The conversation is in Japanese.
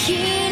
here